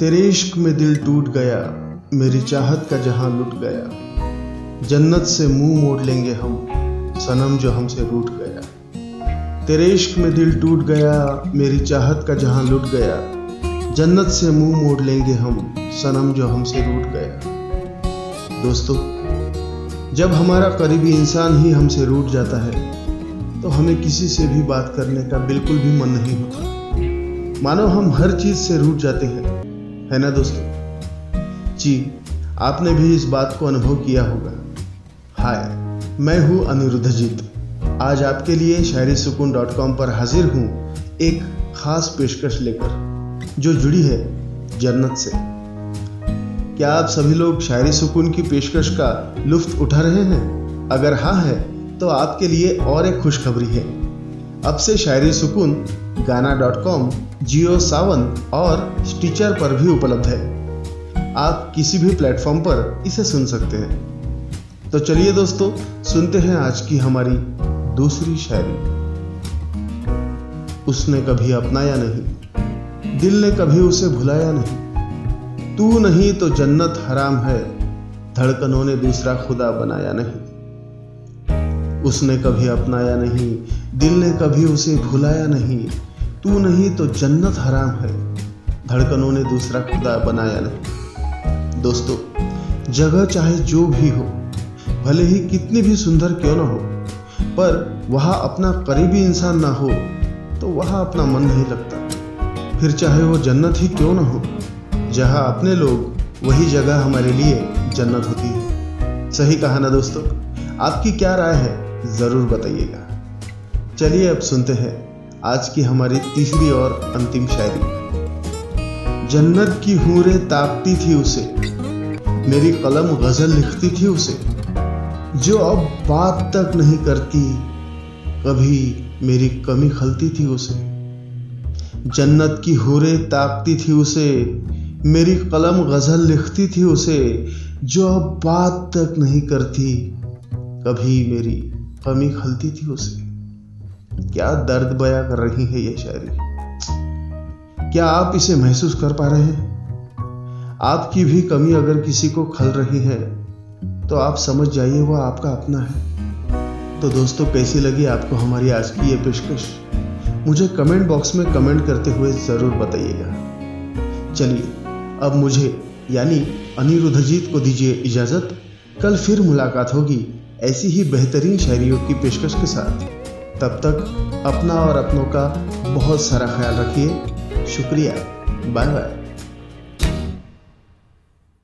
तेरे इश्क में दिल टूट गया, मेरी चाहत का जहाँ लुट गया। जन्नत से मुँह मोड़ लेंगे हम, सनम जो हमसे रूठ गया। तेरे इश्क में दिल टूट गया, मेरी चाहत का जहाँ लुट गया। जन्नत से मुँह मोड़ लेंगे हम, सनम जो हमसे रूठ गया। दोस्तों, जब हमारा करीबी इंसान ही हमसे रूठ जाता है तो हमें किसी से भी बात करने का बिल्कुल भी मन नहीं होता। मानो हम हर चीज़ से रूठ जाते हैं। है ना दोस्तों? जी, आपने भी इस बात को अनुभव किया होगा। हाय, मैं हूँ अनिरुद्धजीत। आज आपके लिए शायरी सुकून डॉट कॉम पर हाजिर हूँ एक खास पेशकश लेकर, जो जुड़ी है जन्नत से। क्या आप सभी लोग शायरी सुकून की पेशकश का लुफ्त उठा रहे हैं? अगर हाँ है तो आपके लिए और एक खुशखबरी है। अब से शायरी सुकून गाना डॉट कॉम, जियो सावन और स्टिचर पर भी उपलब्ध है। आप किसी भी प्लेटफॉर्म पर इसे सुन सकते हैं। तो चलिए दोस्तों, सुनते हैं आज की हमारी दूसरी शायरी। उसने कभी अपनाया नहीं, दिल ने कभी उसे भुलाया नहीं। तू नहीं तो जन्नत हराम है, धड़कनों ने दूसरा खुदा बनाया नहीं। उसने कभी अपनाया नहीं, दिल ने कभी उसे भुलाया नहीं। तू नहीं तो जन्नत हराम है। धड़कनों ने दूसरा खुदा बनाया नहीं। दोस्तों, जगह चाहे जो भी हो, भले ही कितनी भी सुंदर क्यों ना हो, पर वहाँ अपना करीबी इंसान ना हो तो वहाँ अपना मन नहीं लगता। फिर चाहे वो जन्नत ही क्यों ना हो, जहाँ अपने लोग वही जगह हमारे लिए जन्नत होती है। सही कहा ना दोस्तों? आपकी क्या राय है, ज़रूर बताइएगा। चलिए अब सुनते हैं आज की हमारी तीसरी और अंतिम शायरी। जन्नत की हूरें ताकती थी उसे, मेरी कलम गज़ल लिखती थी उसे, जो अब बात तक नहीं करती, कभी मेरी कमी खलती थी उसे। जन्नत की हूरें ताकती थी उसे, मेरी कलम गज़ल लिखती थी उसे, जो अब बात तक नहीं करती, कभी मेरी कमी खलती थी उसे। क्या दर्द बया कर रही है यह शायरी? क्या आप इसे महसूस कर पा रहे हैं? आपकी भी कमी अगर किसी को खल रही है तो आप समझ जाइए वह आपका अपना है। तो दोस्तों, कैसी लगी आपको हमारी आज की ये पेशकश? मुझे कमेंट बॉक्स में कमेंट करते हुए ज़रूर बताइएगा। चलिए, अब मुझे, यानी अनिरुद्धजीत को दीजिए इजाज़त। कल फिर मुलाकात होगी ऐसी ही बेहतरीन शायरियों की पेशकश के साथ। तब तक अपना और अपनों का बहुत सारा ख्याल रखिए। शुक्रिया। Bye bye.